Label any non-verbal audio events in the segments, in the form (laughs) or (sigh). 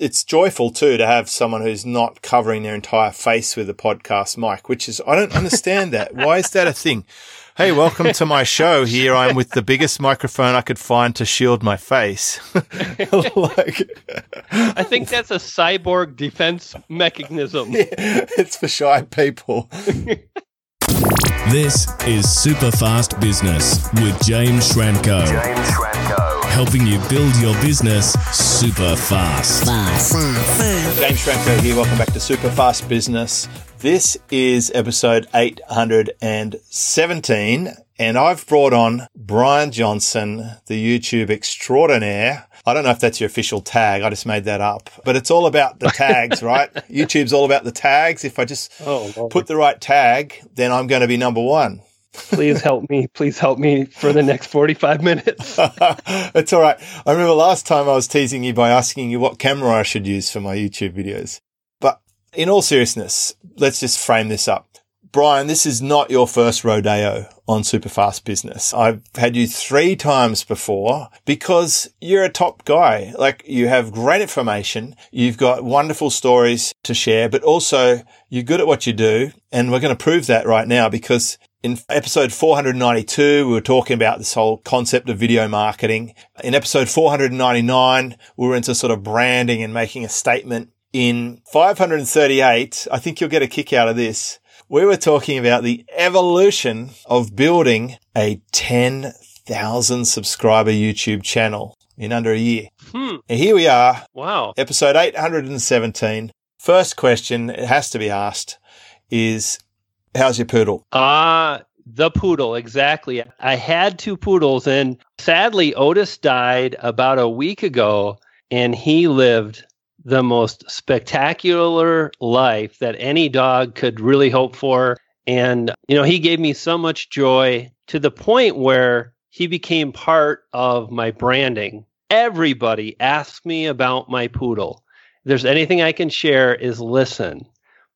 it's joyful too to have someone who's not covering their entire face with a podcast mic, which is, I don't understand that. Why is that a thing? Hey, welcome to my show. Here I'm with the biggest microphone I could find to shield my face. (laughs) like, I think that's a cyborg defense mechanism. (laughs) Yeah, it's for shy people. this is Super Fast Business with James Schramko. James Schramko. Helping you build your business super fast. Fast. James Schramko here. Welcome back to Super Fast Business. This is episode 817, and I've brought on Brian Johnson, the YouTube extraordinaire. I don't know if that's your official tag. I just made that up, but it's all about the tags, (laughs) right? YouTube's all about the tags. If I just oh, put the right tag, then I'm going to be number one. Please help me. Please help me for the next 45 minutes. (laughs) it's all right. I remember last time I was teasing you by asking you what camera I should use for my YouTube videos But in all seriousness, let's just frame this up. Brian, this is not your first rodeo on Superfast Business. I've had you three times before because you're a top guy. Like you have great information. You've got wonderful stories to share, but also you're good at what you do. And we're going to prove that right now because in episode 492, we were talking about this whole concept of video marketing. In episode 499, we were into sort of branding and making a statement in 538, I think you'll get a kick out of this. We were talking about the evolution of building a 10,000 subscriber YouTube channel in under a year. Hmm. And here we are. Wow. Episode 817. First question, it has to be asked, is how's your poodle? Ah, uh, the poodle, exactly. I had two poodles, and sadly, Otis died about a week ago, and he lived the most spectacular life that any dog could really hope for. And, you know, he gave me so much joy to the point where he became part of my branding. Everybody asks me about my poodle. If there's anything I can share is listen,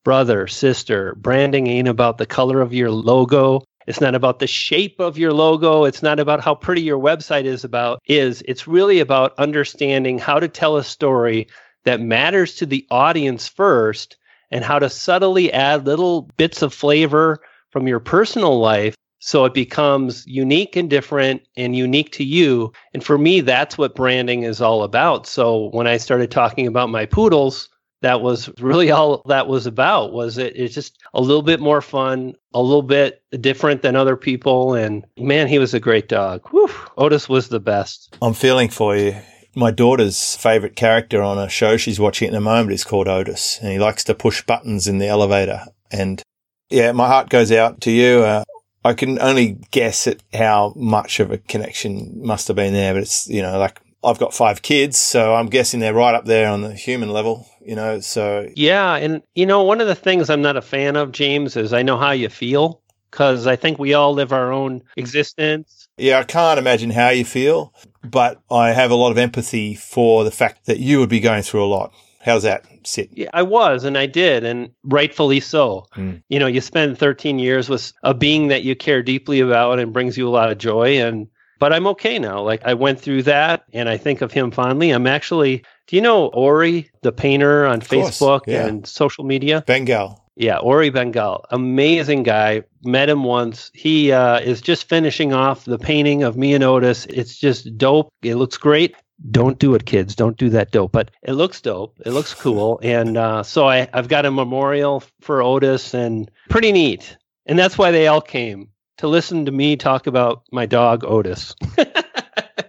brother, sister, branding ain't about the color of your logo. It's not about the shape of your logo. It's not about how pretty your website is about is. It's really about understanding how to tell a story that matters to the audience first and how to subtly add little bits of flavor from your personal life so it becomes unique and different and unique to you. And for me, that's what branding is all about. So when I started talking about my poodles, that was really all that was about was it it's just a little bit more fun a little bit different than other people and man he was a great dog Whew, otis was the best i'm feeling for you my daughter's favourite character on a show she's watching at the moment is called Otis, and he likes to push buttons in the elevator. And yeah, my heart goes out to you. Uh, I can only guess at how much of a connection must have been there, but it's, you know, like I've got five kids, so I'm guessing they're right up there on the human level, you know, so. Yeah. And, you know, one of the things I'm not a fan of, James, is I know how you feel because I think we all live our own existence. Yeah, I can't imagine how you feel, but I have a lot of empathy for the fact that you would be going through a lot. How's that sit? Yeah, I was, and I did, and rightfully so. Mm. You know, you spend 13 years with a being that you care deeply about and brings you a lot of joy. And but I'm okay now. Like I went through that, and I think of him fondly. I'm actually. Do you know Ori, the painter on Facebook yeah. and social media? Bengal. Yeah, Ori Bengal, amazing guy. Met him once. He uh, is just finishing off the painting of me and Otis. It's just dope. It looks great. Don't do it, kids. Don't do that dope. But it looks dope. It looks cool. (laughs) And uh, so I, I've got a memorial for Otis, and pretty neat. And that's why they all came to listen to me talk about my dog Otis. (laughs)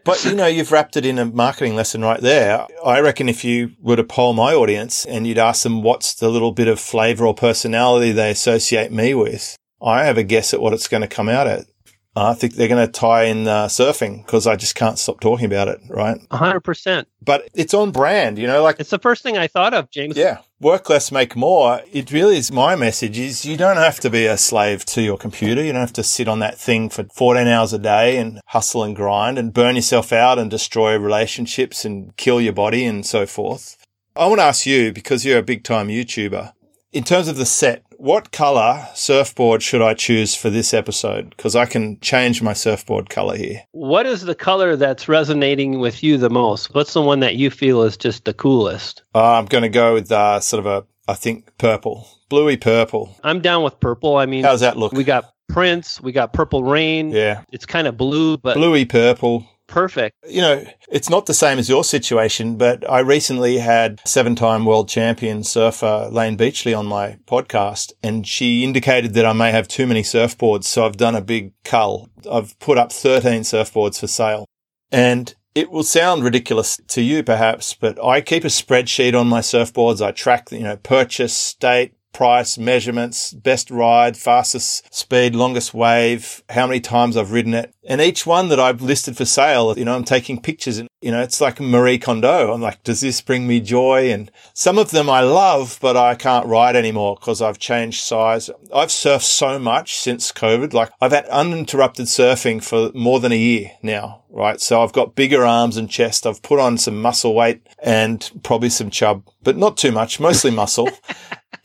But you know, you've wrapped it in a marketing lesson right there. I reckon if you were to poll my audience and you'd ask them what's the little bit of flavor or personality they associate me with, I have a guess at what it's going to come out at. I think they're going to tie in uh, surfing because I just can't stop talking about it, right? 100%. But it's on brand, you know, like it's the first thing I thought of, James. Yeah. Work less, make more. It really is my message is you don't have to be a slave to your computer. You don't have to sit on that thing for 14 hours a day and hustle and grind and burn yourself out and destroy relationships and kill your body and so forth. I want to ask you, because you're a big time YouTuber, in terms of the set, what color surfboard should I choose for this episode? Because I can change my surfboard color here. What is the color that's resonating with you the most? What's the one that you feel is just the coolest? Uh, I'm going to go with uh, sort of a, I think, purple, bluey purple. I'm down with purple. I mean, How's that look? we got Prince, we got Purple Rain. yeah, It's kind of blue, but bluey purple. Perfect. You know, it's not the same as your situation, but I recently had seven time world champion surfer Layne Beachley on my podcast, and she indicated that I may have too many surfboards. So I've done a big cull. I've put up 13 surfboards for sale. And it will sound ridiculous to you perhaps, but I keep a spreadsheet on my surfboards. I track, you know, purchase, state, price, measurements, best ride, fastest speed, longest wave, how many times I've ridden it. And each one that I've listed for sale, you know, I'm taking pictures and, you know, it's like Marie Kondo. I'm like, does this bring me joy? And some of them I love, but I can't ride anymore because I've changed size. I've surfed so much since COVID. Like I've had uninterrupted surfing for more than a year now, right? So I've got bigger arms and chest. I've put on some muscle weight and probably some chub, but not too much, mostly muscle. (laughs)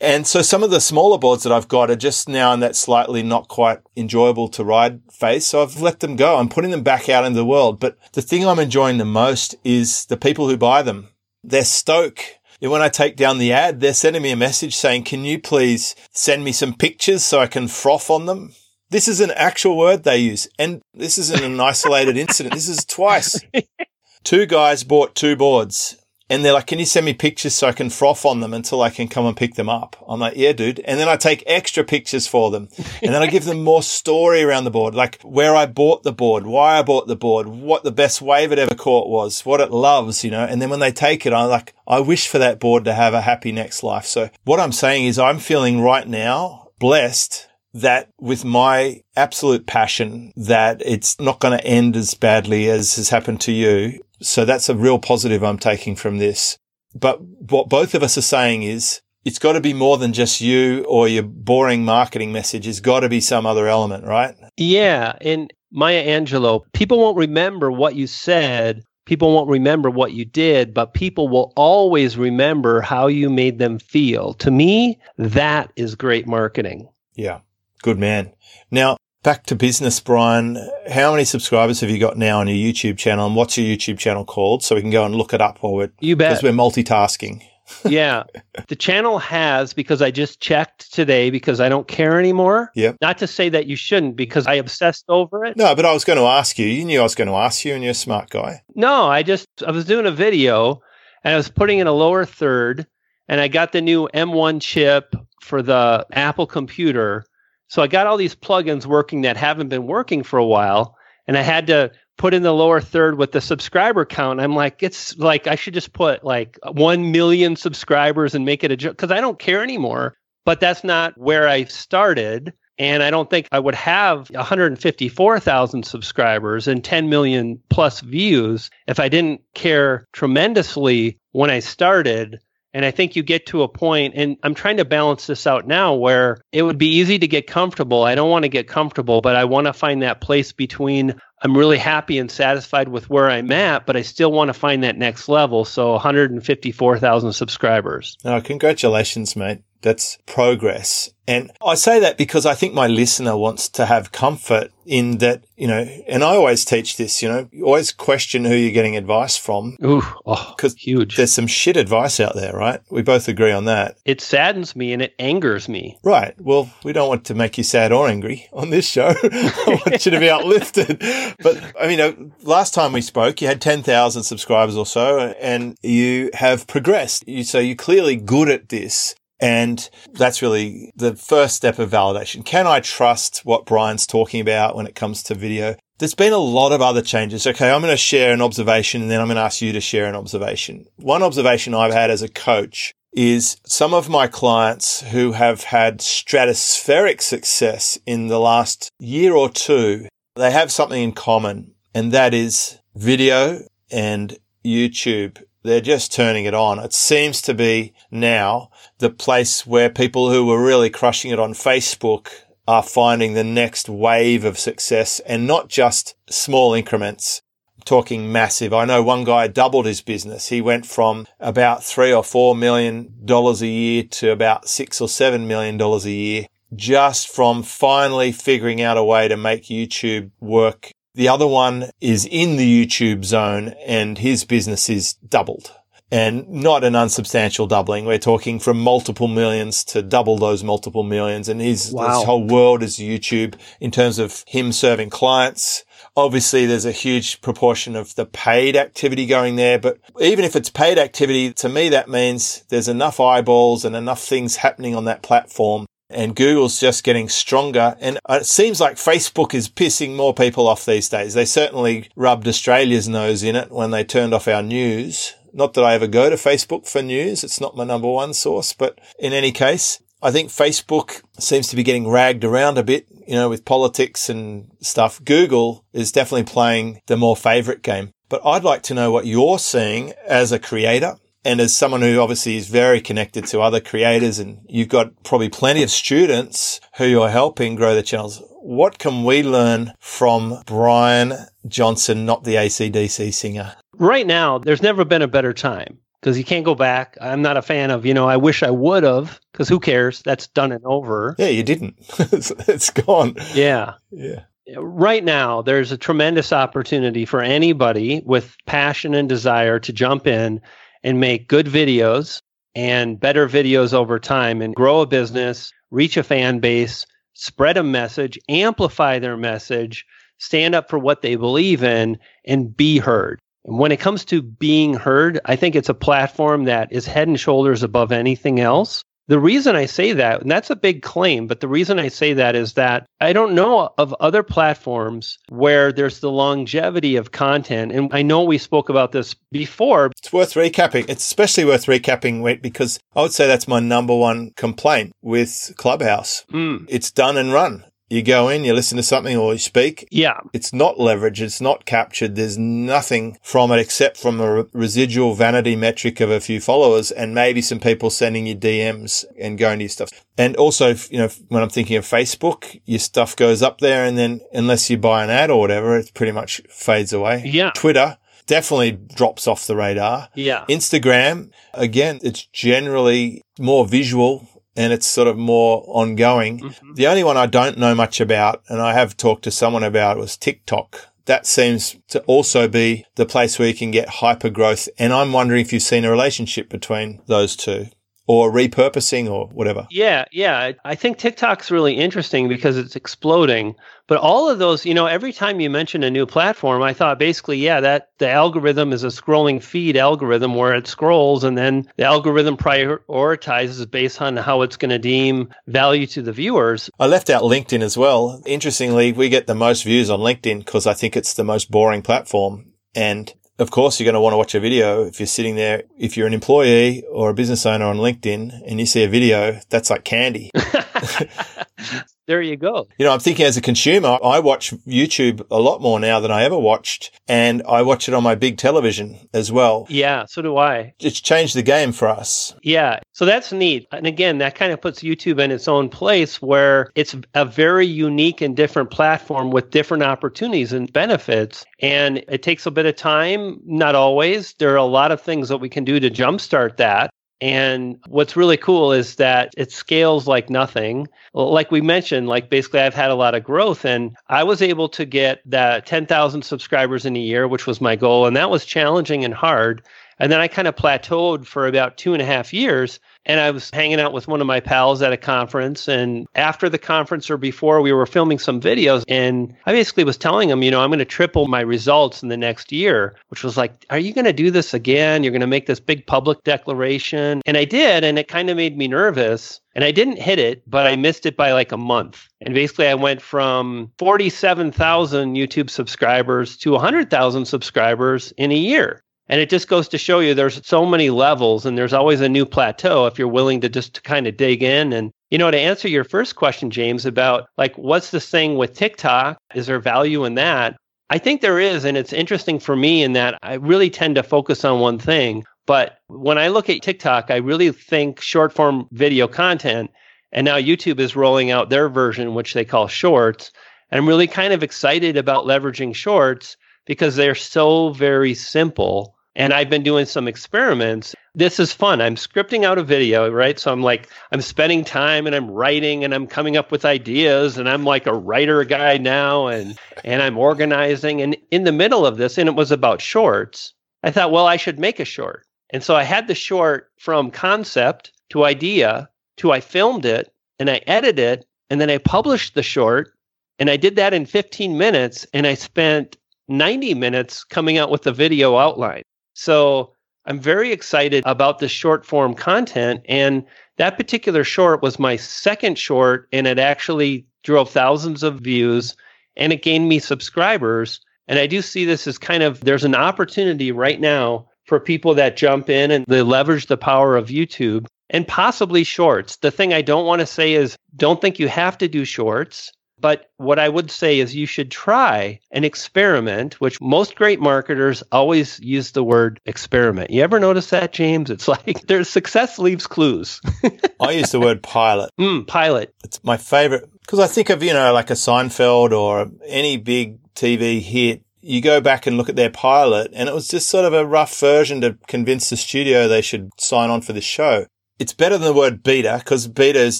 And so some of the smaller boards that I've got are just now in that slightly not quite enjoyable to ride phase. So I've let them go. I'm putting them back out into the world. But the thing I'm enjoying the most is the people who buy them. They're stoked. And when I take down the ad, they're sending me a message saying, can you please send me some pictures so I can froth on them? This is an actual word they use. And this isn't an isolated (laughs) incident. This is twice. (laughs) Two guys bought two boards and they're like, can you send me pictures so I can froth on them until I can come and pick them up? I'm like, yeah, dude. And then I take extra pictures for them. And then I give them more story around the board, like where I bought the board, why I bought the board, what the best wave it ever caught was, what it loves, you know. And then when they take it, I'm like, I wish for that board to have a happy next life. So what I'm saying is I'm feeling right now blessed that with my absolute passion that it's not going to end as badly as has happened to you. So that's a real positive I'm taking from this. But what both of us are saying is it's got to be more than just you or your boring marketing message. It's got to be some other element, right? Yeah. And Maya Angelou, people won't remember what you said. People won't remember what you did, but people will always remember how you made them feel. To me, that is great marketing. Yeah. Good man. Now, back to business, Brian. How many subscribers have you got now on your YouTube channel? And what's your YouTube channel called? So we can go and look it up while we're, You because bet. we're multitasking. (laughs) yeah. The channel has, because I just checked today because I don't care anymore. Yep. Not to say that you shouldn't because I obsessed over it. No, but I was going to ask you. You knew I was going to ask you and you're a smart guy. No, I just I was doing a video and I was putting in a lower third and I got the new M1 chip for the Apple computer. So I got all these plugins working that haven't been working for a while and I had to put in the lower third with the subscriber count. I'm like it's like I should just put like 1 million subscribers and make it a joke cuz I don't care anymore. But that's not where I started. And I don't think I would have 154,000 subscribers and 10 million plus views if I didn't care tremendously when I started. And I think you get to a point, and I'm trying to balance this out now where it would be easy to get comfortable. I don't want to get comfortable, but I want to find that place between I'm really happy and satisfied with where I'm at, but I still want to find that next level. So 154,000 subscribers. Oh, congratulations, mate. That's progress. And I say that because I think my listener wants to have comfort in that, you know, and I always teach this, you know, you always question who you're getting advice from Ooh, oh, huge. there's some shit advice out there, right? We both agree on that. It saddens me and it angers me. Right. Well, we don't want to make you sad or angry on this show. (laughs) I want you to be uplifted. (laughs) But I mean, uh, last time we spoke, you had 10,000 subscribers or so and you have progressed. You, so you're clearly good at this. And that's really the first step of validation. Can I trust what Brian's talking about when it comes to video? There's been a lot of other changes. Okay. I'm going to share an observation and then I'm going to ask you to share an observation. One observation I've had as a coach is some of my clients who have had stratospheric success in the last year or two, they have something in common and that is video and YouTube. They're just turning it on. It seems to be now the place where people who were really crushing it on Facebook are finding the next wave of success and not just small increments. Talking massive. I know one guy doubled his business. He went from about three or four million dollars a year to about six or seven million dollars a year just from finally figuring out a way to make YouTube work. The other one is in the YouTube zone and his business is doubled and not an unsubstantial doubling. We're talking from multiple millions to double those multiple millions. And his, wow. his whole world is YouTube in terms of him serving clients. Obviously, there's a huge proportion of the paid activity going there, but even if it's paid activity, to me, that means there's enough eyeballs and enough things happening on that platform and Google's just getting stronger. And it seems like Facebook is pissing more people off these days. They certainly rubbed Australia's nose in it when they turned off our news. Not that I ever go to Facebook for news. It's not my number one source, but in any case, I think Facebook seems to be getting ragged around a bit, you know, with politics and stuff. Google is definitely playing the more favorite game. But I'd like to know what you're seeing as a creator and as someone who obviously is very connected to other creators and you've got probably plenty of students who you're helping grow their channels. What can we learn from Brian Johnson, not the ACDC singer? Right now, there's never been a better time because you can't go back. I'm not a fan of, you know, I wish I would have because who cares? That's done and over. Yeah, you didn't. (laughs) it's gone. Yeah. Yeah right now there's a tremendous opportunity for anybody with passion and desire to jump in and make good videos and better videos over time and grow a business, reach a fan base, spread a message, amplify their message, stand up for what they believe in, and be heard. And when it comes to being heard, I think it's a platform that is head and shoulders above anything else. The reason I say that, and that's a big claim, but the reason I say that is that I don't know of other platforms where there's the longevity of content. And I know we spoke about this before. It's worth recapping. It's especially worth recapping wait, because I would say that's my number one complaint with Clubhouse. Mm. It's done and run. You go in, you listen to something or you speak. Yeah. It's not leveraged. It's not captured. There's nothing from it except from a residual vanity metric of a few followers and maybe some people sending you DMs and going to your stuff. And also, you know, when I'm thinking of Facebook, your stuff goes up there and then unless you buy an ad or whatever, it pretty much fades away. Yeah. Twitter, definitely drops off the radar. Yeah. Instagram, again, it's generally more visual and it's sort of more ongoing. Mm-hmm. The only one I don't know much about, and I have talked to someone about, was TikTok. That seems to also be the place where you can get hyper growth. And I'm wondering if you've seen a relationship between those two or repurposing or whatever. Yeah, yeah. I think TikTok's really interesting because it's exploding. But all of those, you know, every time you mention a new platform, I thought basically, yeah, that the algorithm is a scrolling feed algorithm where it scrolls and then the algorithm prioritizes based on how it's going to deem value to the viewers. I left out LinkedIn as well. Interestingly, we get the most views on LinkedIn because I think it's the most boring platform. And of course, you're going to want to watch a video if you're sitting there. If you're an employee or a business owner on LinkedIn and you see a video, that's like candy. (laughs) (laughs) there you go. You know, I'm thinking as a consumer, I watch YouTube a lot more now than I ever watched, and I watch it on my big television as well. Yeah, so do I. It's changed the game for us. Yeah, so that's neat. And again, that kind of puts YouTube in its own place where it's a very unique and different platform with different opportunities and benefits. And it takes a bit of time, not always. There are a lot of things that we can do to jumpstart that. And what's really cool is that it scales like nothing. Like we mentioned, like basically I've had a lot of growth and I was able to get that 10,000 subscribers in a year, which was my goal. And that was challenging and hard. And then I kind of plateaued for about two and a half years. And I was hanging out with one of my pals at a conference. And after the conference or before, we were filming some videos. And I basically was telling him, you know, I'm going to triple my results in the next year, which was like, are you going to do this again? You're going to make this big public declaration. And I did. And it kind of made me nervous. And I didn't hit it, but I missed it by like a month. And basically, I went from 47,000 YouTube subscribers to 100,000 subscribers in a year. And it just goes to show you there's so many levels and there's always a new plateau if you're willing to just kind of dig in. And, you know, to answer your first question, James, about like what's this thing with TikTok? Is there value in that? I think there is. And it's interesting for me in that I really tend to focus on one thing. But when I look at TikTok, I really think short form video content. And now YouTube is rolling out their version, which they call shorts. And I'm really kind of excited about leveraging shorts because they're so very simple. And I've been doing some experiments. This is fun. I'm scripting out a video, right? So I'm like, I'm spending time and I'm writing and I'm coming up with ideas and I'm like a writer guy now and and I'm organizing. And in the middle of this, and it was about shorts, I thought, well, I should make a short. And so I had the short from concept to idea to I filmed it and I edited it and then I published the short and I did that in 15 minutes and I spent 90 minutes coming out with the video outline. So I'm very excited about the short form content. And that particular short was my second short, and it actually drove thousands of views and it gained me subscribers. And I do see this as kind of there's an opportunity right now for people that jump in and they leverage the power of YouTube and possibly shorts. The thing I don't want to say is don't think you have to do shorts. But what I would say is you should try an experiment, which most great marketers always use the word experiment. You ever notice that, James? It's (laughs) like there's success leaves clues. (laughs) I use the word pilot. Mm, pilot. It's my favorite because I think of, you know, like a Seinfeld or any big TV hit. You go back and look at their pilot and it was just sort of a rough version to convince the studio they should sign on for the show. It's better than the word beta because beta is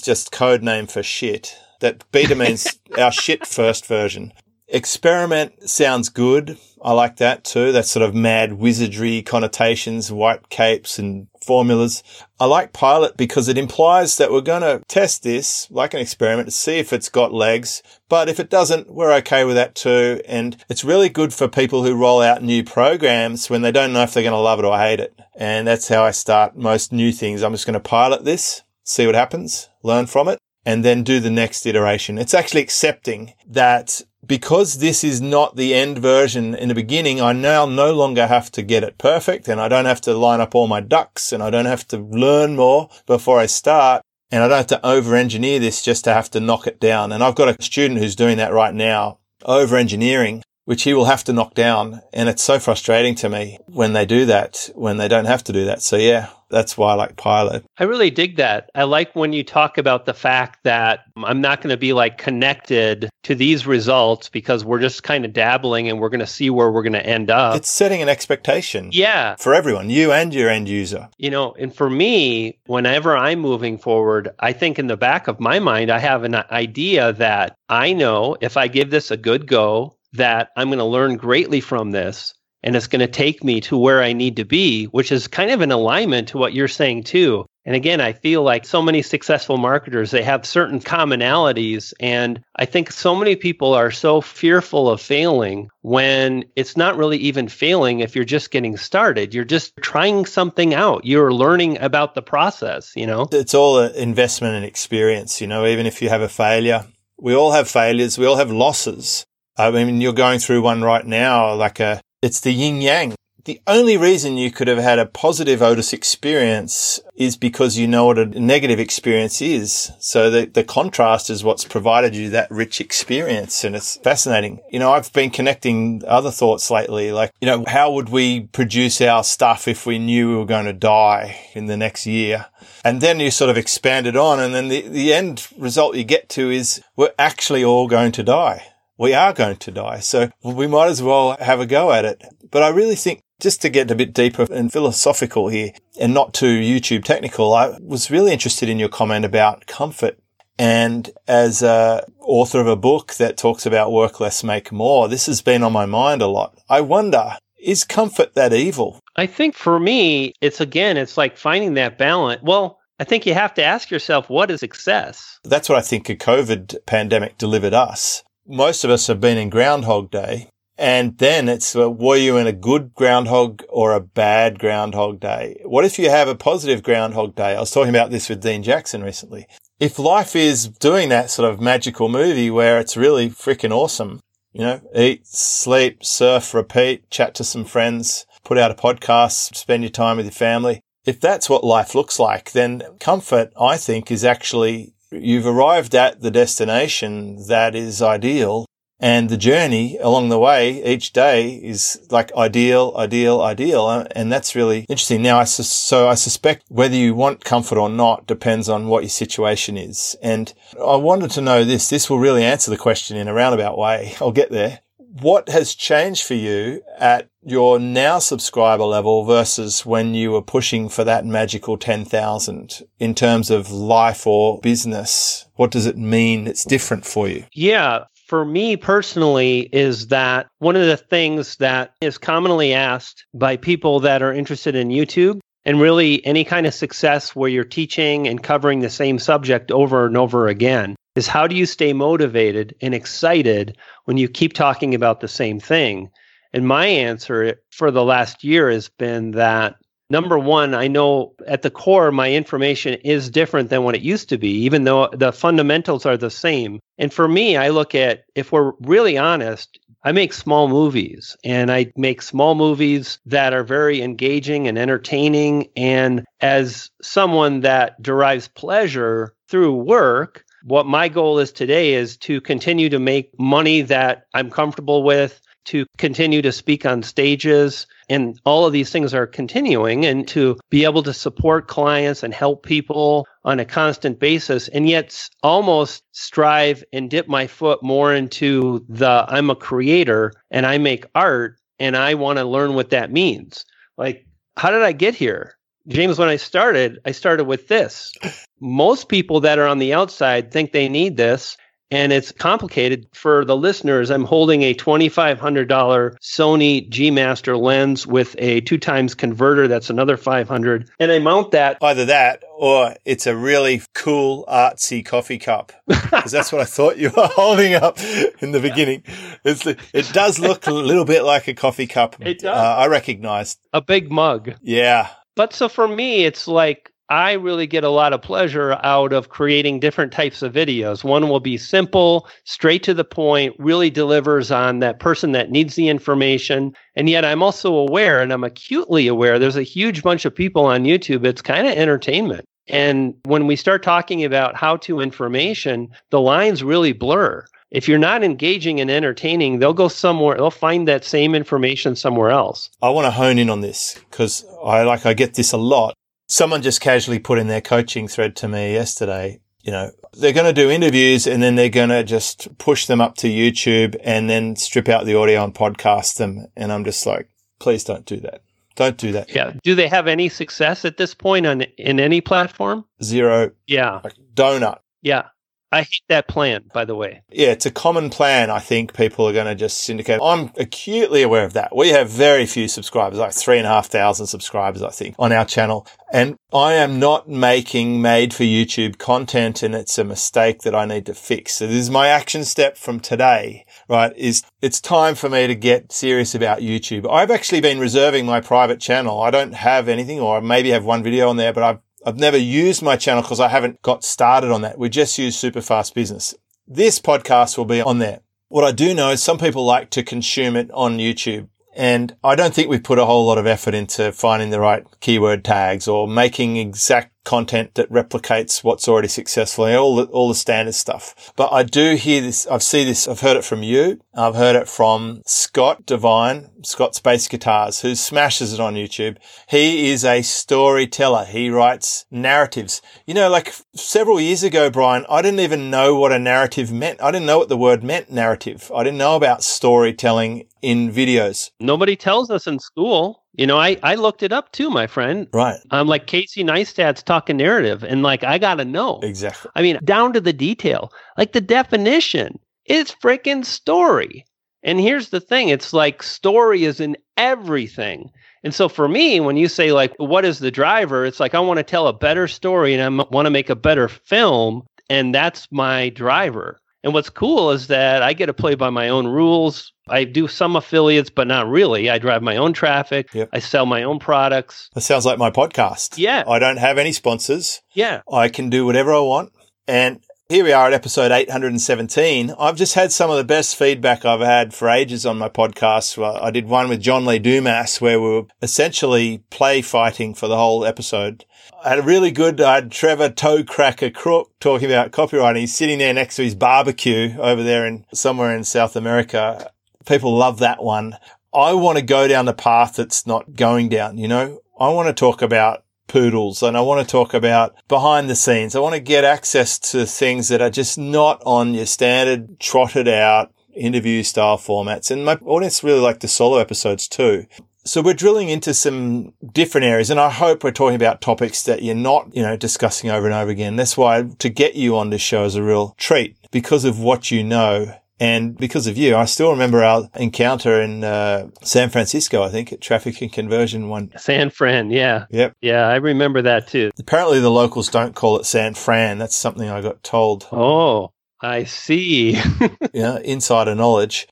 just code name for shit. That beta means our shit first version. Experiment sounds good. I like that too. That sort of mad wizardry connotations, white capes and formulas. I like pilot because it implies that we're going to test this like an experiment to see if it's got legs. But if it doesn't, we're okay with that too. And it's really good for people who roll out new programs when they don't know if they're going to love it or hate it. And that's how I start most new things. I'm just going to pilot this, see what happens, learn from it and then do the next iteration. It's actually accepting that because this is not the end version in the beginning, I now no longer have to get it perfect and I don't have to line up all my ducks and I don't have to learn more before I start. And I don't have to over engineer this just to have to knock it down. And I've got a student who's doing that right now, over engineering, which he will have to knock down. And it's so frustrating to me when they do that, when they don't have to do that. So yeah, that's why I like Pilot. I really dig that. I like when you talk about the fact that I'm not going to be like connected to these results because we're just kind of dabbling and we're going to see where we're going to end up. It's setting an expectation. Yeah. For everyone, you and your end user. You know, and for me, whenever I'm moving forward, I think in the back of my mind, I have an idea that I know if I give this a good go, that I'm going to learn greatly from this and it's going to take me to where I need to be, which is kind of an alignment to what you're saying too. And again, I feel like so many successful marketers, they have certain commonalities. And I think so many people are so fearful of failing when it's not really even failing if you're just getting started. You're just trying something out. You're learning about the process, you know? It's all an investment and experience, you know, even if you have a failure. We all have failures. We all have losses. I mean, you're going through one right now, like a it's the yin yang. The only reason you could have had a positive Otis experience is because you know what a negative experience is. So the, the contrast is what's provided you that rich experience. And it's fascinating. You know, I've been connecting other thoughts lately, like, you know, how would we produce our stuff if we knew we were going to die in the next year? And then you sort of expand it on. And then the, the end result you get to is we're actually all going to die we are going to die. So we might as well have a go at it. But I really think just to get a bit deeper and philosophical here and not too YouTube technical, I was really interested in your comment about comfort. And as a author of a book that talks about work less, make more, this has been on my mind a lot. I wonder, is comfort that evil? I think for me, it's again, it's like finding that balance. Well, I think you have to ask yourself, what is success? That's what I think a COVID pandemic delivered us most of us have been in Groundhog Day. And then it's, uh, were you in a good groundhog or a bad groundhog day? What if you have a positive groundhog day? I was talking about this with Dean Jackson recently. If life is doing that sort of magical movie where it's really freaking awesome, you know, eat, sleep, surf, repeat, chat to some friends, put out a podcast, spend your time with your family. If that's what life looks like, then comfort, I think, is actually You've arrived at the destination that is ideal and the journey along the way each day is like ideal, ideal, ideal. Uh, and that's really interesting. Now, I su- so I suspect whether you want comfort or not depends on what your situation is. And I wanted to know this. This will really answer the question in a roundabout way. I'll get there. what has changed for you at your now subscriber level versus when you were pushing for that magical 10,000 in terms of life or business? What does it mean it's different for you? Yeah. For me personally, is that one of the things that is commonly asked by people that are interested in YouTube and really any kind of success where you're teaching and covering the same subject over and over again is how do you stay motivated and excited when you keep talking about the same thing? And my answer for the last year has been that number one, I know at the core, my information is different than what it used to be, even though the fundamentals are the same. And for me, I look at, if we're really honest, I make small movies and I make small movies that are very engaging and entertaining. And as someone that derives pleasure through work, what my goal is today is to continue to make money that I'm comfortable with, to continue to speak on stages. And all of these things are continuing and to be able to support clients and help people on a constant basis and yet almost strive and dip my foot more into the I'm a creator and I make art and I want to learn what that means. Like, how did I get here? James, when I started, I started with this. Most people that are on the outside think they need this and it's complicated for the listeners. I'm holding a $2,500 Sony G Master lens with a two times converter. That's another 500. And I mount that. (laughs) Either that or it's a really cool artsy coffee cup because that's what I thought you were (laughs) holding up in the beginning. It's, it does look a little bit like a coffee cup. It does. Uh, I recognize. A big mug. Yeah. But so for me, it's like I really get a lot of pleasure out of creating different types of videos. One will be simple, straight to the point, really delivers on that person that needs the information. And yet I'm also aware and I'm acutely aware there's a huge bunch of people on YouTube. It's kind of entertainment. And when we start talking about how to information, the lines really blur. If you're not engaging and entertaining, they'll go somewhere, they'll find that same information somewhere else. I want to hone in on this because I like, I get this a lot someone just casually put in their coaching thread to me yesterday. You know, they're going to do interviews and then they're going to just push them up to YouTube and then strip out the audio and podcast them. And I'm just like, please don't do that. Don't do that. Yeah. Do they have any success at this point on in any platform? Zero. Yeah. Like donut. Yeah. I hate that plan, by the way. Yeah, it's a common plan. I think people are going to just syndicate. I'm acutely aware of that. We have very few subscribers, like three and a half thousand subscribers, I think, on our channel. And I am not making made for YouTube content and it's a mistake that I need to fix. So this is my action step from today, right? Is it's time for me to get serious about YouTube. I've actually been reserving my private channel. I don't have anything or maybe have one video on there, but I've I've never used my channel because I haven't got started on that. We just use Superfast Business. This podcast will be on there. What I do know is some people like to consume it on YouTube. And I don't think we've put a whole lot of effort into finding the right keyword tags or making exact content that replicates what's already successful, all the, all the standard stuff. But I do hear this, I've seen this, I've heard it from you. I've heard it from Scott Devine, Scott Space Guitars, who smashes it on YouTube. He is a storyteller. He writes narratives. You know, like several years ago, Brian, I didn't even know what a narrative meant. I didn't know what the word meant, narrative. I didn't know about storytelling in videos. Nobody tells us in school. You know, I, I looked it up too, my friend. Right. I'm like Casey Neistat's talking narrative, and like I gotta know. Exactly. I mean, down to the detail. Like the definition is freaking story. And here's the thing it's like story is in everything. And so for me, when you say like, what is the driver? It's like, I want to tell a better story and I want to make a better film. And that's my driver. And what's cool is that I get to play by my own rules. I do some affiliates, but not really. I drive my own traffic. Yep. I sell my own products. That sounds like my podcast. Yeah. I don't have any sponsors. Yeah. I can do whatever I want. And here we are at episode 817. I've just had some of the best feedback I've had for ages on my podcast. I did one with John Lee Dumas where we were essentially play fighting for the whole episode. I had a really good, I had Trevor Toe Cracker Crook talking about copywriting. He's sitting there next to his barbecue over there in somewhere in South America. People love that one. I want to go down the path that's not going down, you know? I want to talk about poodles and I want to talk about behind the scenes. I want to get access to things that are just not on your standard trotted out interview style formats. And my audience really like the solo episodes too. So we're drilling into some different areas and I hope we're talking about topics that you're not, you know, discussing over and over again. That's why to get you on this show is a real treat because of what you know and because of you, I still remember our encounter in uh, San Francisco, I think, at Traffic and Conversion one. San Fran, yeah. Yep. Yeah, I remember that too. Apparently the locals don't call it San Fran. That's something I got told. Oh, I see. (laughs) yeah, insider knowledge.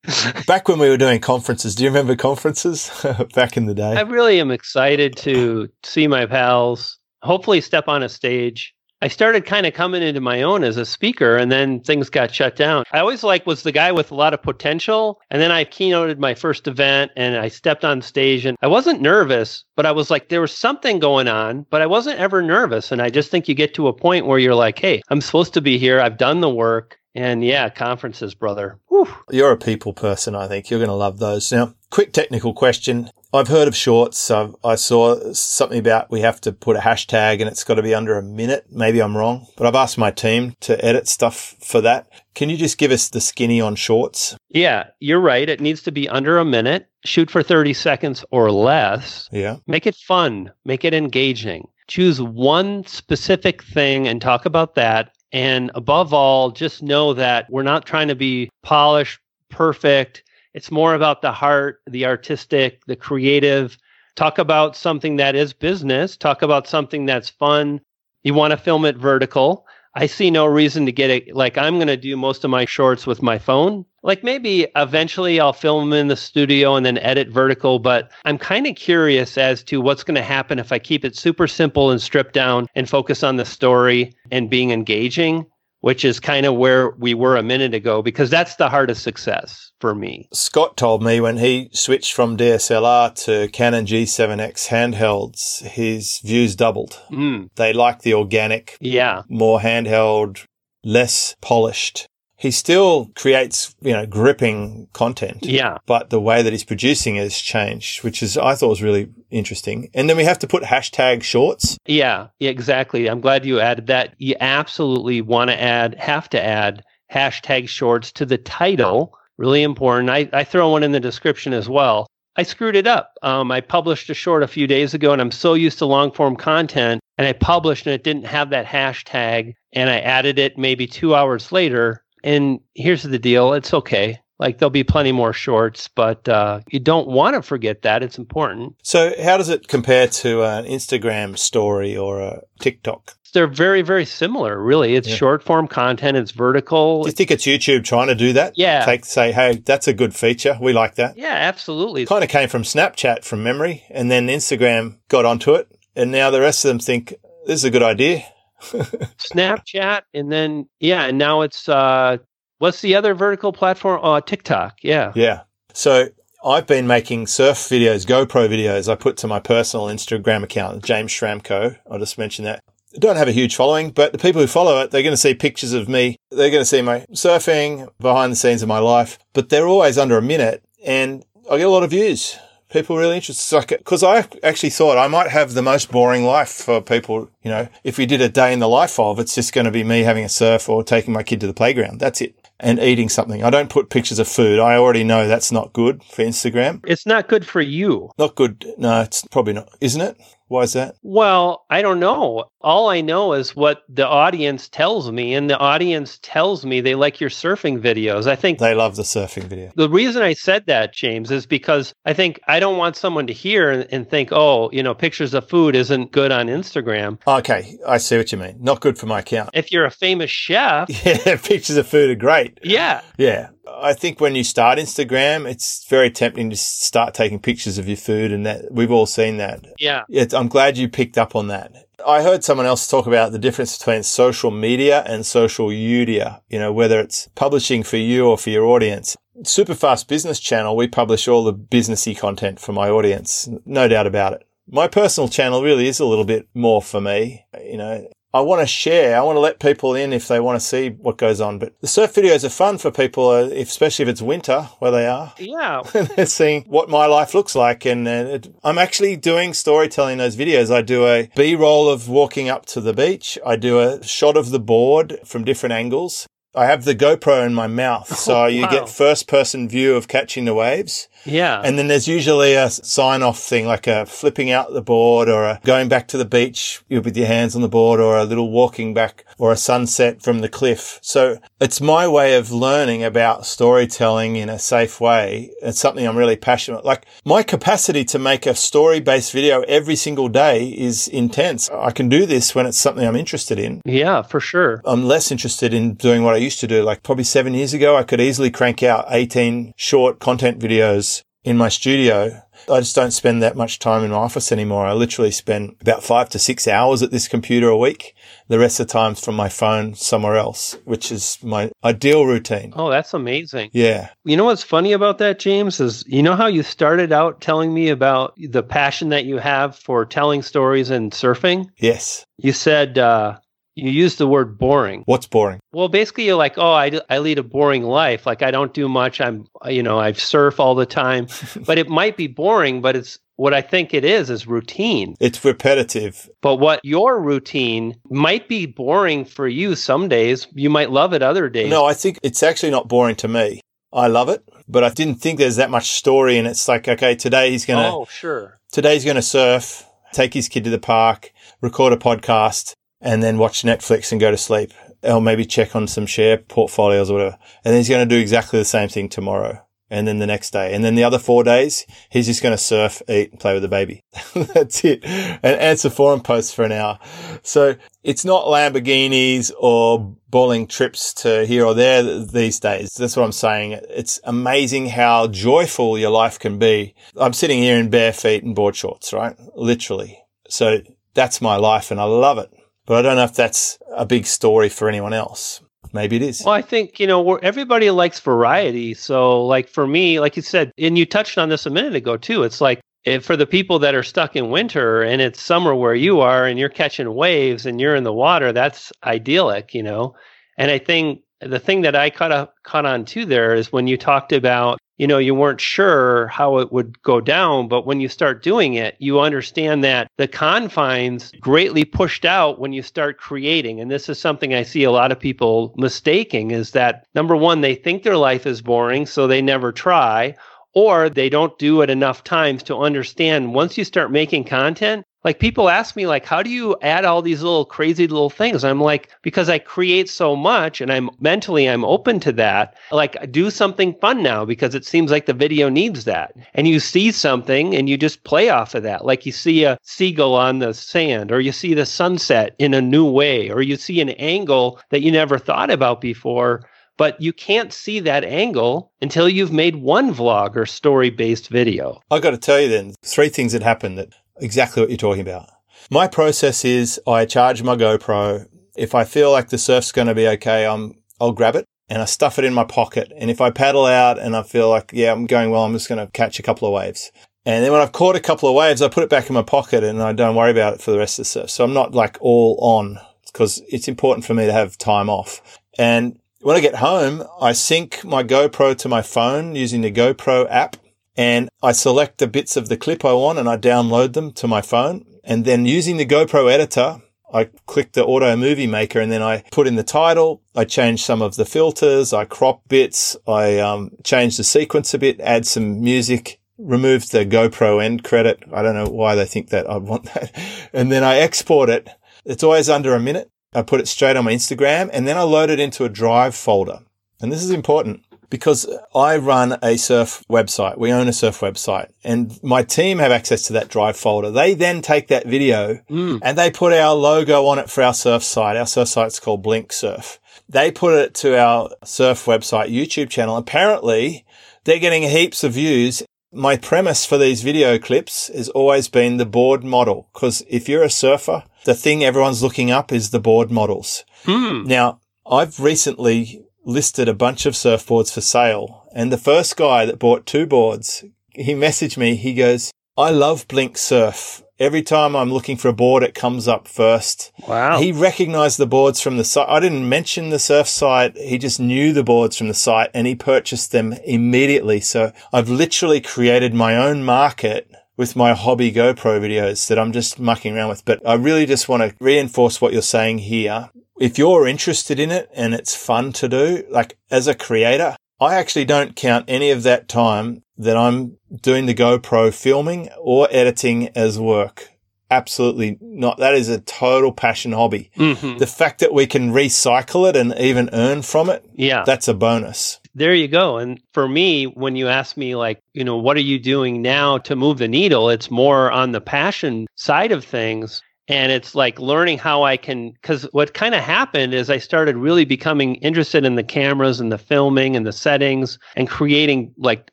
Back when we were doing conferences, do you remember conferences (laughs) back in the day? I really am excited to see my pals, hopefully step on a stage I started kind of coming into my own as a speaker and then things got shut down. I always like was the guy with a lot of potential and then I keynoted my first event and I stepped on stage and I wasn't nervous, but I was like there was something going on, but I wasn't ever nervous and I just think you get to a point where you're like, "Hey, I'm supposed to be here. I've done the work." And yeah, conferences, brother. Whew. You're a people person, I think. You're going to love those. Now, quick technical question. I've heard of shorts. I've, i saw something about we have to put a hashtag and it's got to be under a minute. Maybe I'm wrong, but I've asked my team to edit stuff for that. Can you just give us the skinny on shorts? Yeah, you're right. It needs to be under a minute. Shoot for 30 seconds or less. Yeah. Make it fun. Make it engaging. Choose one specific thing and talk about that. And above all, just know that we're not trying to be polished, perfect it's more about the heart, the artistic, the creative. Talk about something that is business, talk about something that's fun. You want to film it vertical. I see no reason to get it. Like, I'm going to do most of my shorts with my phone. Like, maybe eventually I'll film in the studio and then edit vertical, but I'm kind of curious as to what's going to happen if I keep it super simple and stripped down and focus on the story and being engaging which is kind of where we were a minute ago because that's the heart of success for me. Scott told me when he switched from DSLR to Canon G7X handhelds, his views doubled. Mm. They like the organic, yeah, more handheld, less polished he still creates, you know, gripping content. Yeah. But the way that he's producing it has changed, which is, I thought was really interesting. And then we have to put hashtag shorts. Yeah, yeah exactly. I'm glad you added that. You absolutely want to add, have to add hashtag shorts to the title. Really important. I, I throw one in the description as well. I screwed it up. Um, I published a short a few days ago and I'm so used to long form content and I published and it didn't have that hashtag and I added it maybe two hours later and here's the deal it's okay. Like there'll be plenty more shorts, but uh, you don't want to forget that. It's important. So, how does it compare to an Instagram story or a TikTok? They're very, very similar, really. It's yeah. short form content, it's vertical. Do you think it's YouTube trying to do that? Yeah. Take, say, hey, that's a good feature. We like that. Yeah, absolutely. Kind of came from Snapchat from memory, and then Instagram got onto it. And now the rest of them think this is a good idea. Snapchat, and then yeah, and now it's uh, what's the other vertical platform? Uh, TikTok. Yeah, yeah. So I've been making surf videos, GoPro videos. I put to my personal Instagram account, James Schramko. I'll just mention that. I don't have a huge following, but the people who follow it, they're going to see pictures of me. They're going to see my surfing, behind the scenes of my life, but they're always under a minute and I get a lot of views people really interested. Because I actually thought I might have the most boring life for people. You know, if we did a day in the life of, it's just going to be me having a surf or taking my kid to the playground. That's it. And eating something. I don't put pictures of food. I already know that's not good for Instagram. It's not good for you. Not good. No, it's probably not. Isn't it? Why is that? Well, I don't know. All I know is what the audience tells me, and the audience tells me they like your surfing videos. I think they love the surfing video. The reason I said that, James, is because I think I don't want someone to hear and, and think, oh, you know, pictures of food isn't good on Instagram. Okay, I see what you mean. Not good for my account. If you're a famous chef, (laughs) yeah, pictures of food are great. Yeah, yeah. I think when you start Instagram, it's very tempting to start taking pictures of your food, and that we've all seen that. Yeah, it's, I'm glad you picked up on that. I heard someone else talk about the difference between social media and social media. You know, whether it's publishing for you or for your audience. Superfast Business Channel, we publish all the businessy content for my audience, no doubt about it. My personal channel really is a little bit more for me. You know, I want to share. I want to let people in if they want to see what goes on. But the surf videos are fun for people, uh, especially if it's winter where they are. Yeah. (laughs) They're seeing what my life looks like. And uh, it, I'm actually doing storytelling in those videos. I do a B roll of walking up to the beach. I do a shot of the board from different angles. I have the GoPro in my mouth. (laughs) So Oh, you get first person view of catching the waves. Yeah. And then there's usually a sign off thing, like a flipping out the board or a going back to the beach with your hands on the board or a little walking back or a sunset from the cliff. So it's my way of learning about storytelling in a safe way. It's something I'm really passionate. Like my capacity to make a story based video every single day is intense. I can do this when it's something I'm interested in. yeah, for sure. I'm less interested in doing what I used to do. Like probably seven years ago, I could easily crank out 18 short content videos in my studio. I just don't spend that much time in my office anymore. I literally spend about five to six hours at this computer a week. The rest of the time's from my phone somewhere else, which is my ideal routine. Oh, that's amazing. Yeah. You know what's funny about that, James, is you know how you started out telling me about the passion that you have for telling stories and surfing? Yes. You said uh, you use the word boring. What's boring? Well, basically, you're like, oh, I, I lead a boring life. Like, I don't do much. I'm, you know, I surf all the time. (laughs) but it might be boring, but it's what I think it is, is routine. It's repetitive. But what your routine might be boring for you some days. You might love it other days. No, I think it's actually not boring to me. I love it, but I didn't think there's that much story. And it's like, okay, today he's going to, Oh, sure. today he's going to surf, take his kid to the park, record a podcast, and then watch Netflix and go to sleep. Or maybe check on some share portfolios or whatever. And then he's going to do exactly the same thing tomorrow. And then the next day. And then the other four days, he's just going to surf, eat, and play with the baby. (laughs) That's it. And answer forum posts for an hour. So it's not Lamborghinis or bowling trips to here or there these days. That's what I'm saying. It's amazing how joyful your life can be. I'm sitting here in bare feet and board shorts, right? Literally. So that's my life and I love it. But I don't know if that's a big story for anyone else. Maybe it is. Well, I think, you know, everybody likes variety. So, like for me, like you said, and you touched on this a minute ago too, it's like for the people that are stuck in winter and it's summer where you are and you're catching waves and you're in the water, that's idyllic, you know? And I think the thing that I caught, up, caught on to there is when you talked about, you know, you weren't sure how it would go down, but when you start doing it, you understand that the confines greatly pushed out when you start creating. And this is something I see a lot of people mistaking is that number one, they think their life is boring, so they never try, or they don't do it enough times to understand once you start making content, like people ask me like how do you add all these little crazy little things? I'm like because i create so much and i'm mentally i'm open to that. Like do something fun now because it seems like the video needs that. And you see something and you just play off of that. Like you see a seagull on the sand or you see the sunset in a new way or you see an angle that you never thought about before but you can't see that angle until you've made one vlog or story based video. I got to tell you then, three things that happened that exactly what you're talking about. My process is I charge my GoPro. If I feel like the surf's going to be okay, I'm, I'll grab it and I stuff it in my pocket. And if I paddle out and I feel like, yeah, I'm going well, I'm just going to catch a couple of waves. And then when I've caught a couple of waves, I put it back in my pocket and I don't worry about it for the rest of the surf. So I'm not like all on because it's important for me to have time off. And when I get home, I sync my GoPro to my phone using the GoPro app and I select the bits of the clip I want and I download them to my phone. And then using the GoPro editor, I click the auto movie maker and then I put in the title. I change some of the filters. I crop bits. I um, change the sequence a bit, add some music, remove the GoPro end credit. I don't know why they think that I want that. (laughs) And then I export it. It's always under a minute. I put it straight on my Instagram and then I load it into a drive folder. And this is important because I run a surf website. We own a surf website and my team have access to that drive folder. They then take that video Mm. and they put our logo on it for our surf site. Our surf site's called Blink Surf. They put it to our surf website YouTube channel. Apparently they're getting heaps of views. My premise for these video clips has always been the board model. Cause if you're a surfer, the thing everyone's looking up is the board models. Hmm. Now, I've recently listed a bunch of surfboards for sale, and the first guy that bought two boards, he messaged me. He goes, I love Blink Surf. Every time I'm looking for a board, it comes up first. Wow. He recognized the boards from the site. I didn't mention the surf site. He just knew the boards from the site and he purchased them immediately. So I've literally created my own market with my hobby GoPro videos that I'm just mucking around with. But I really just want to reinforce what you're saying here. If you're interested in it and it's fun to do, like as a creator, I actually don't count any of that time that I'm doing the GoPro filming or editing as work. Absolutely not. That is a total passion hobby. Mhm. The fact that we can recycle it and even earn from it, Yeah. that's a bonus. There you go. And for me, when you ask me, like, you know, what are you doing now to move the needle? It's more on the passion side of things. And it's like learning how I can, because what kind of happened is I started really becoming interested in the cameras and the filming and the settings and creating like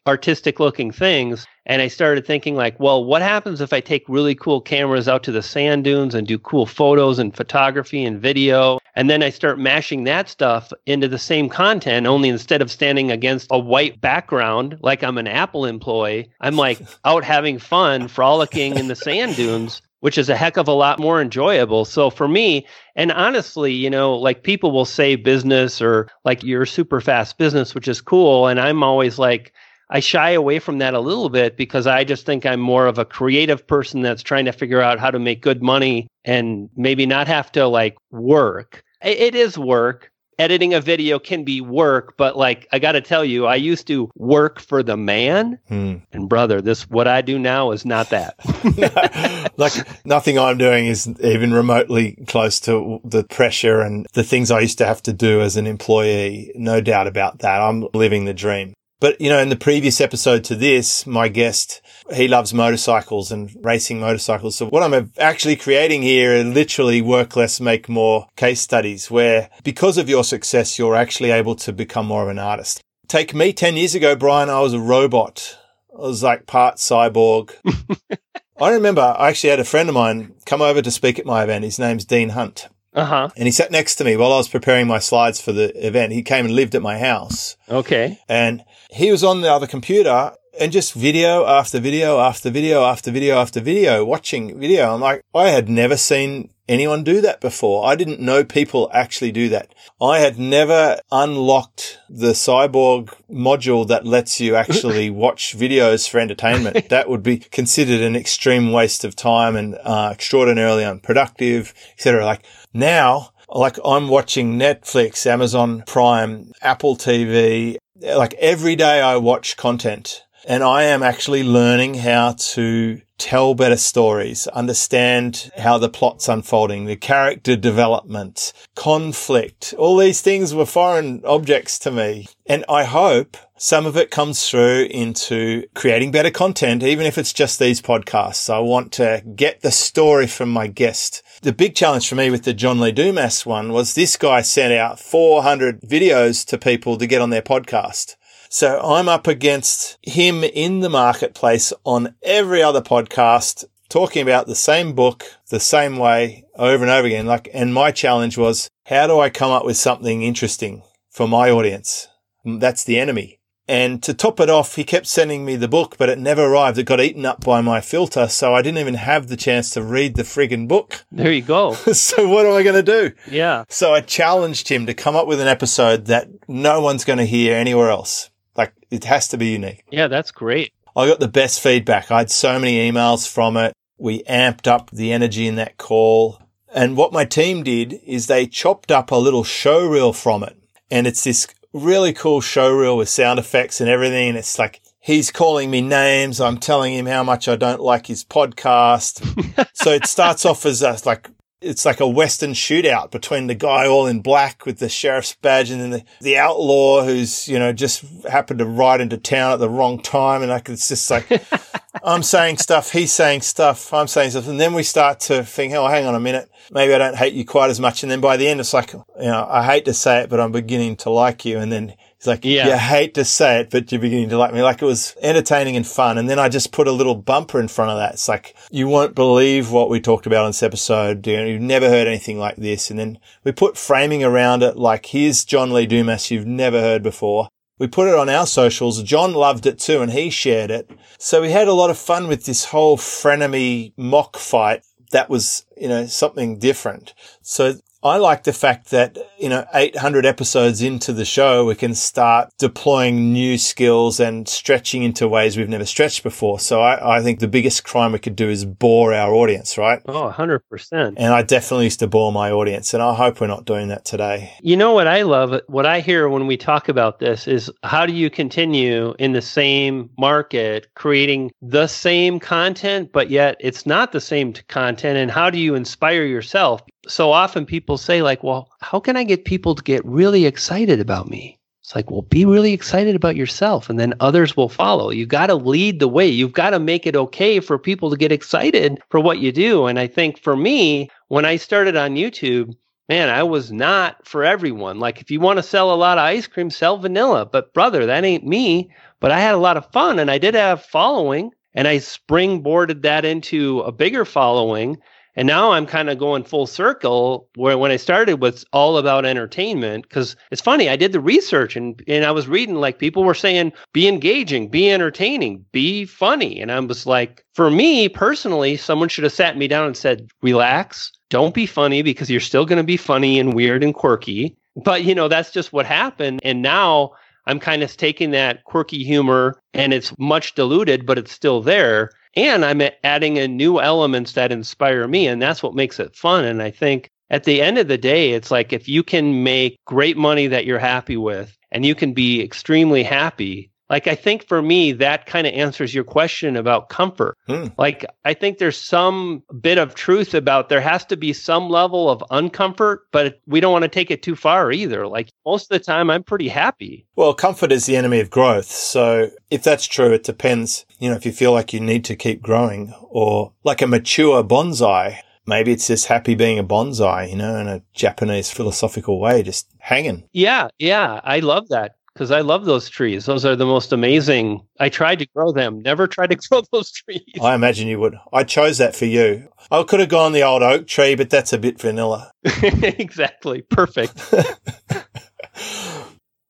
artistic looking things. And I started thinking, like, well, what happens if I take really cool cameras out to the sand dunes and do cool photos and photography and video? And then I start mashing that stuff into the same content, only instead of standing against a white background like I'm an Apple employee, I'm like (laughs) out having fun, frolicking in the sand dunes, which is a heck of a lot more enjoyable. So for me, and honestly, you know, like people will say business or like you're super fast business, which is cool. And I'm always like, I shy away from that a little bit because I just think I'm more of a creative person that's trying to figure out how to make good money and maybe not have to like work. It is work. Editing a video can be work, but like I got to tell you, I used to work for the man, Hmm. and brother, this what I do now is not that. (laughs) like nothing I'm doing is even remotely close to the pressure and the things I used to have to do as an employee. No doubt about that. I'm living the dream. But, you know, in the previous episode to this, my guest, he loves motorcycles and racing motorcycles. So what I'm actually creating here are literally work less, make more case studies where because of your success, you're actually able to become more of an artist. Take me 10 years ago, Brian, I was a robot. I was like part cyborg. (laughs) I remember I actually had a friend of mine come over to speak at my event. His name's Dean Hunt. Uh huh. And he sat next to me while I was preparing my slides for the event. He came and lived at my house Okay. and he was on the other computer and just video after video after video after video after video, watching video. I'm like, I had never seen anyone do that before. I didn't know people actually do that. I had never unlocked the cyborg module that lets you actually (laughs) watch videos for entertainment. (laughs) that would be considered an extreme waste of time and uh, extraordinarily unproductive, etc. Like now, like I'm watching Netflix, Amazon Prime, Apple TV, like every day I watch content and I am actually learning how to tell better stories, understand how the plot's unfolding, the character development, conflict. All these things were foreign objects to me. And I hope some of it comes through into creating better content, even if it's just these podcasts. I want to get the story from my guest. The big challenge for me with the John Lee Dumas one was this guy sent out 400 videos to people to get on their podcast. So I'm up against him in the marketplace on every other podcast talking about the same book the same way over and over again. Like, and my challenge was, how do I come up with something interesting for my audience? That's the enemy. And to top it off, he kept sending me the book, but it never arrived. It got eaten up by my filter. So I didn't even have the chance to read the friggin' book. There you go. (laughs) so what am I going to do? Yeah. So I challenged him to come up with an episode that no one's going to hear anywhere else. Like it has to be unique. Yeah, that's great. I got the best feedback. I had so many emails from it. We amped up the energy in that call. And what my team did is they chopped up a little show reel from it. And it's this really cool show reel with sound effects and everything. And it's like, he's calling me names. I'm telling him how much I don't like his podcast. (laughs) so it starts off as a, like it's like a Western shootout between the guy all in black with the sheriff's badge and then the, the outlaw who's, you know, just happened to ride into town at the wrong time. And like, it's just like, (laughs) I'm saying stuff, he's saying stuff, I'm saying stuff. And then we start to think, oh, hang on a minute. Maybe I don't hate you quite as much. And then by the end, it's like, you know, I hate to say it, but I'm beginning to like you. And then He's like, Yeah. you hate to say it, but you're beginning to like me. Like it was entertaining and fun. And then I just put a little bumper in front of that. It's like, you won't believe what we talked about in this episode. You've never heard anything like this. And then we put framing around it like, here's John Lee Dumas you've never heard before. We put it on our socials. John loved it too and he shared it. So we had a lot of fun with this whole frenemy mock fight that was you know, something different. So I like the fact that, you know, 800 episodes into the show, we can start deploying new skills and stretching into ways we've never stretched before. So I, I think the biggest crime we could do is bore our audience, right? Oh, 100%. And I definitely used to bore my audience. And I hope we're not doing that today. You know what I love? What I hear when we talk about this is how do you continue in the same market creating the same content, but yet it's not the same content? And how do you inspire yourself? So often people say like well how can i get people to get really excited about me? It's like well be really excited about yourself and then others will follow. You got to lead the way. You've got to make it okay for people to get excited for what you do. And i think for me when i started on youtube man i was not for everyone. Like if you want to sell a lot of ice cream sell vanilla. But brother that ain't me. But i had a lot of fun and i did have following and i springboarded that into a bigger following and now I'm kind of going full circle where when I started was all about entertainment because it's funny, I did the research and, and I was reading like people were saying, be engaging, be entertaining, be funny. And I was like, for me personally, someone should have sat me down and said, relax, don't be funny because you're still going to be funny and weird and quirky. But, you know, that's just what happened. And now I'm kind of taking that quirky humor and it's much diluted, but it's still there and I'm adding in new elements that inspire me. And that's what makes it fun. And I think at the end of the day, it's like if you can make great money that you're happy with and you can be extremely happy, like I think for me, that kind of answers your question about comfort. Hmm. Like I think there's some bit of truth about there has to be some level of uncomfort, but we don't want to take it too far either. Like most of the time, I'm pretty happy. Well, comfort is the enemy of growth. So if that's true, it depends. You know, if you feel like you need to keep growing or like a mature bonsai, maybe it's just happy being a bonsai, you know, in a Japanese philosophical way, just hanging. Yeah, yeah, I love that because I love those trees. Those are the most amazing. I tried to grow them, never tried to (laughs) grow those trees. I imagine you would. I chose that for you. I could have gone the old oak tree, but that's a bit vanilla. (laughs) exactly. Perfect. (laughs)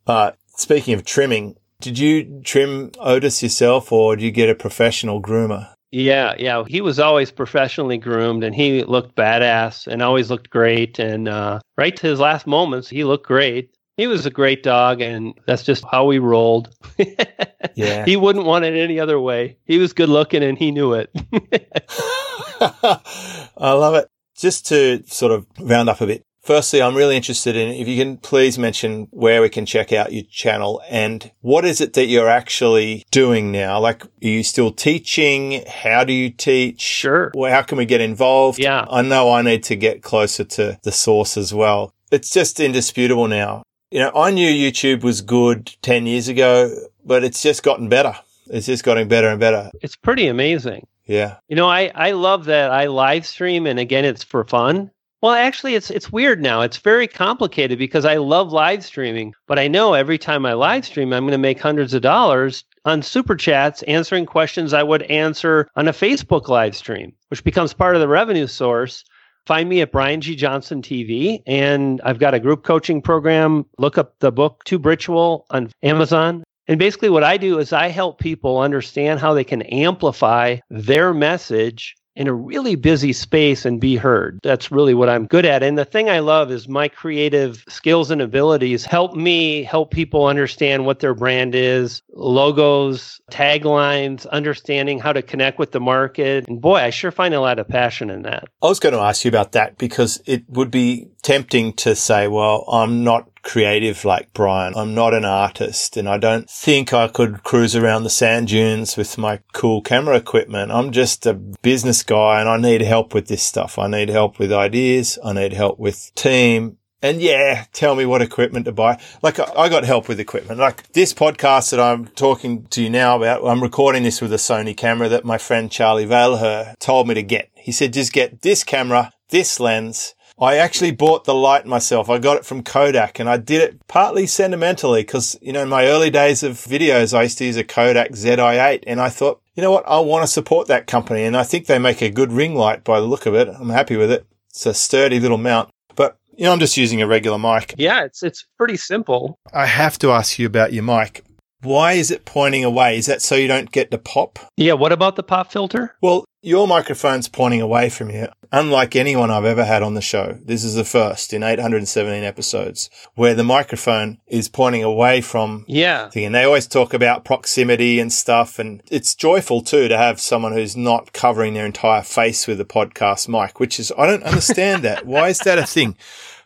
uh, speaking of trimming, did you trim Otis yourself or did you get a professional groomer? Yeah, yeah. He was always professionally groomed and he looked badass and always looked great. And uh, right to his last moments, he looked great. He was a great dog, and that's just how we rolled. (laughs) yeah. He wouldn't want it any other way. He was good looking and he knew it. (laughs) I love it. Just to sort of round up a bit. Firstly, I'm really interested in if you can please mention where we can check out your channel and what is it that you're actually doing now? Like, are you still teaching? How do you teach? Sure. Well, how can we get involved? Yeah. I know I need to get closer to the source as well. It's just indisputable now you know, I knew YouTube was good 10 years ago, but it's just gotten better. It's just getting better and better. It's pretty amazing. Yeah. You know, I, I love that I live stream and again it's for fun. Well, actually it's it's weird now. It's very complicated because I love live streaming, but I know every time I live stream I'm going to make hundreds of dollars on super chats answering questions I would answer on a Facebook live stream, which becomes part of the revenue source. Find me at Brian G. Johnson TV, and I've got a group coaching program. Look up the book Tube Ritual on Amazon. And basically, what I do is I help people understand how they can amplify their message in a really busy space and be heard. That's really what I'm good at. And the thing I love is my creative skills and abilities help me help people understand what their brand is, logos, taglines, understanding how to connect with the market. And boy, I sure find a lot of passion in that. I was going to ask you about that because it would be tempting to say, well, I'm not creative like Brian. I'm not an artist and I don't think I could cruise around the sand dunes with my cool camera equipment. I'm just a business guy and I need help with this stuff. I need help with ideas. I need help with team. And yeah, tell me what equipment to buy. Like I got help with equipment. Like this podcast that I'm talking to you now about, I'm recording this with a Sony camera that my friend Charlie Vailher told me to get. He said, just get this camera, this lens, I actually bought the light myself. I got it from Kodak and I did it partly sentimentally because, you know, in my early days of videos, I used to use a Kodak ZI8 and I thought, you know what? I want to support that company. And I think they make a good ring light by the look of it. I'm happy with it. It's a sturdy little mount, but you know, I'm just using a regular mic. Yeah, it's, it's pretty simple. I have to ask you about your mic. Why is it pointing away? Is that so you don't get the pop? Yeah. What about the pop filter? Well, Your microphone's pointing away from you, unlike anyone I've ever had on the show. This is the first in 817 episodes where the microphone is pointing away from Yeah. thing. And they always talk about proximity and stuff. And it's joyful too to have someone who's not covering their entire face with a podcast mic, which is, I don't understand that. Why is that a thing?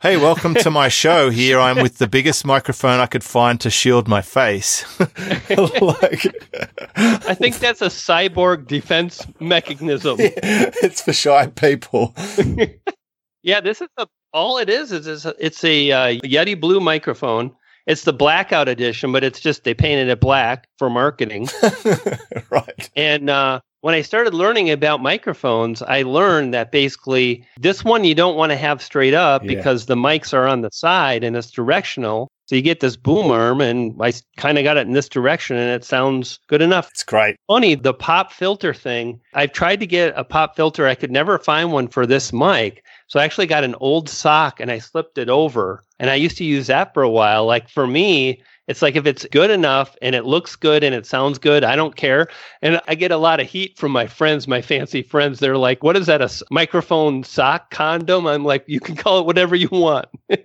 Hey, welcome to my show. Here I'm with the biggest microphone I could find to shield my face. (laughs) like, I think that's a cyborg defense mechanism. (laughs) it's for shy people. (laughs) Yeah, this is a, all it is. Is it's a, it's a uh, Yeti Blue microphone. It's the blackout edition, but it's just they painted it black for marketing. right. And uh, when I started learning about microphones, I learned that basically this one you don't want to have straight up Yeah. because the mics are on the side and it's directional. So you get this boom arm, and I kind of got it in this direction, and it sounds good enough. It's great. Funny, the pop filter thing. I've tried to get a pop filter. I could never find one for this mic. So I actually got an old sock and I slipped it over. And I used to use that for a while. Like for me, it's like if it's good enough and it looks good and it sounds good, I don't care. And I get a lot of heat from my friends, my fancy friends. They're like, what is that, A microphone sock condom? I'm like, you can call it whatever you want. (laughs)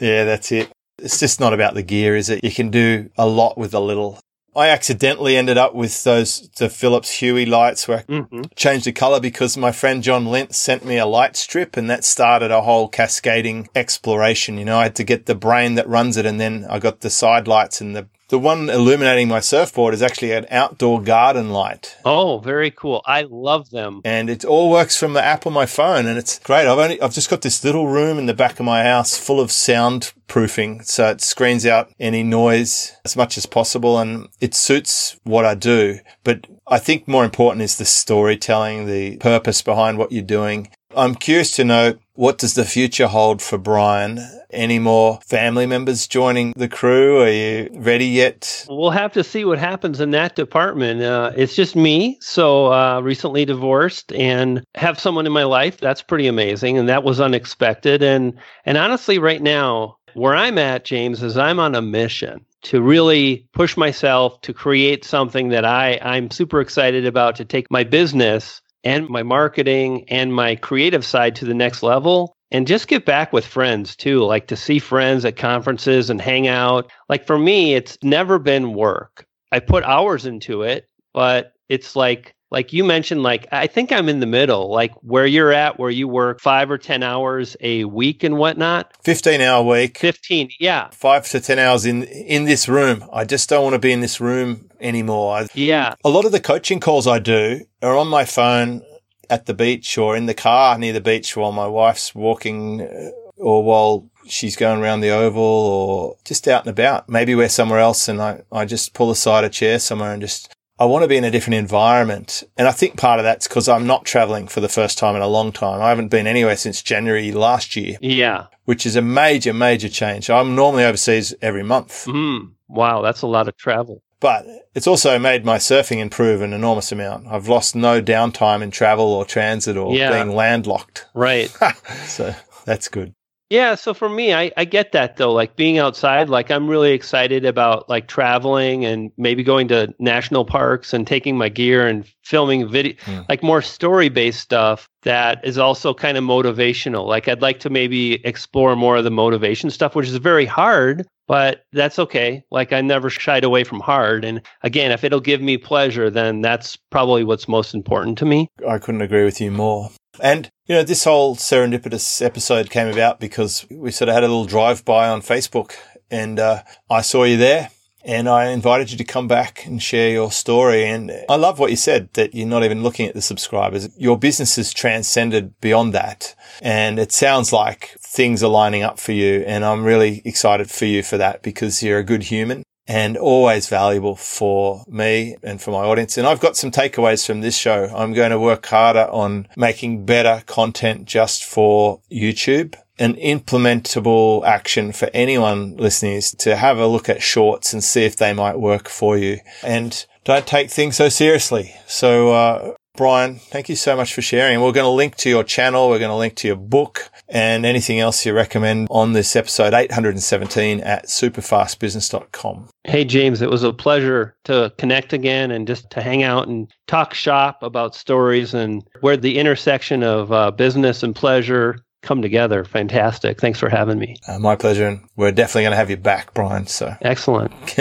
Yeah, that's it. It's just not about the gear, is it? You can do a lot with a little. I accidentally ended up with those the Philips Hue lights where I hmm changed the color because my friend John Lentz sent me a light strip and that started a whole cascading exploration. You know, I had to get the brain that runs it and then I got the side lights and the the one illuminating my surfboard is actually an outdoor garden light. Oh, very cool. I love them. and it all works from the app on my phone and it's great. I've only, I've just got this little room in the back of my house full of soundproofing. So it screens out any noise as much as possible and it suits what I do. But I think more important is the storytelling, the purpose behind what you're doing. I'm curious to know what does the future hold for Brian? Any more family members joining the crew? Are you ready yet? We'll have to see what happens in that department. Uh, it's just me, so uh, recently divorced and have someone in my life. That's pretty amazing, and that was unexpected. And and honestly, right now, where I'm at, James, is I'm on a mission to really push myself to create something that I I'm super excited about to take my business and my marketing and my creative side to the next level. And just get back with friends too like to see friends at conferences and hang out. Like for me it's never been work. I put hours into it but it's like like you mentioned like i think i'm in the middle like where you're at where you work five or ten hours a week and whatnot. 15 hour week. 15 yeah. Five to 10 hours in, in this room. I just don't want to be in this room anymore. Yeah a lot of the coaching calls I do are on my phone at the beach or in the car near the beach while my wife's walking uh, or while she's going around the oval or just out and about. Maybe we're somewhere else and I, I just pull aside a chair somewhere and just, I want to be in a different environment. And I think part of that's because I'm not traveling for the first time in a long time. I haven't been anywhere since January last year, yeah which is a major, major change. I'm normally overseas every month. mm, wow that's a lot of travel But it's also made my surfing improve an enormous amount. I've lost no downtime in travel or transit or Yeah. being landlocked. right (laughs) so that's good. Yeah, so for me, I, I get that though. Like being outside, like I'm really excited about like traveling and maybe going to national parks and taking my gear and filming video, Hmm. like more story based stuff that is also kind of motivational. Like I'd like to maybe explore more of the motivation stuff, which is very hard, but that's okay. Like I never shied away from hard. And again, if it'll give me pleasure, then that's probably what's most important to me. I couldn't agree with you more. And, you know, this whole serendipitous episode came about because we sort of had a little drive by on Facebook and uh, I saw you there and I invited you to come back and share your story. And I love what you said that you're not even looking at the subscribers. Your business has transcended beyond that. And it sounds like things are lining up for you. And I'm really excited for you for that because you're a good human and always valuable for me and for my audience. And I've got some takeaways from this show. I'm going to work harder on making better content just for YouTube. An implementable action for anyone listening is to have a look at shorts and see if they might work for you. And don't take things so seriously. So, uh, Brian, thank you so much for sharing. We're going to link to your channel. We're going to link to your book and anything else you recommend on this episode 817 at superfastbusiness.com. Hey, James, it was a pleasure to connect again and just to hang out and talk shop about stories and where the intersection of uh, business and pleasure come together. Fantastic. Thanks for having me. Uh, my pleasure. And we're definitely going to have you back, Brian. So excellent. (laughs)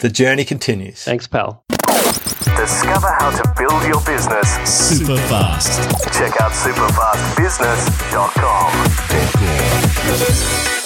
the journey continues. Thanks, pal. Discover how to build your business super fast. Check out superfastbusiness.com.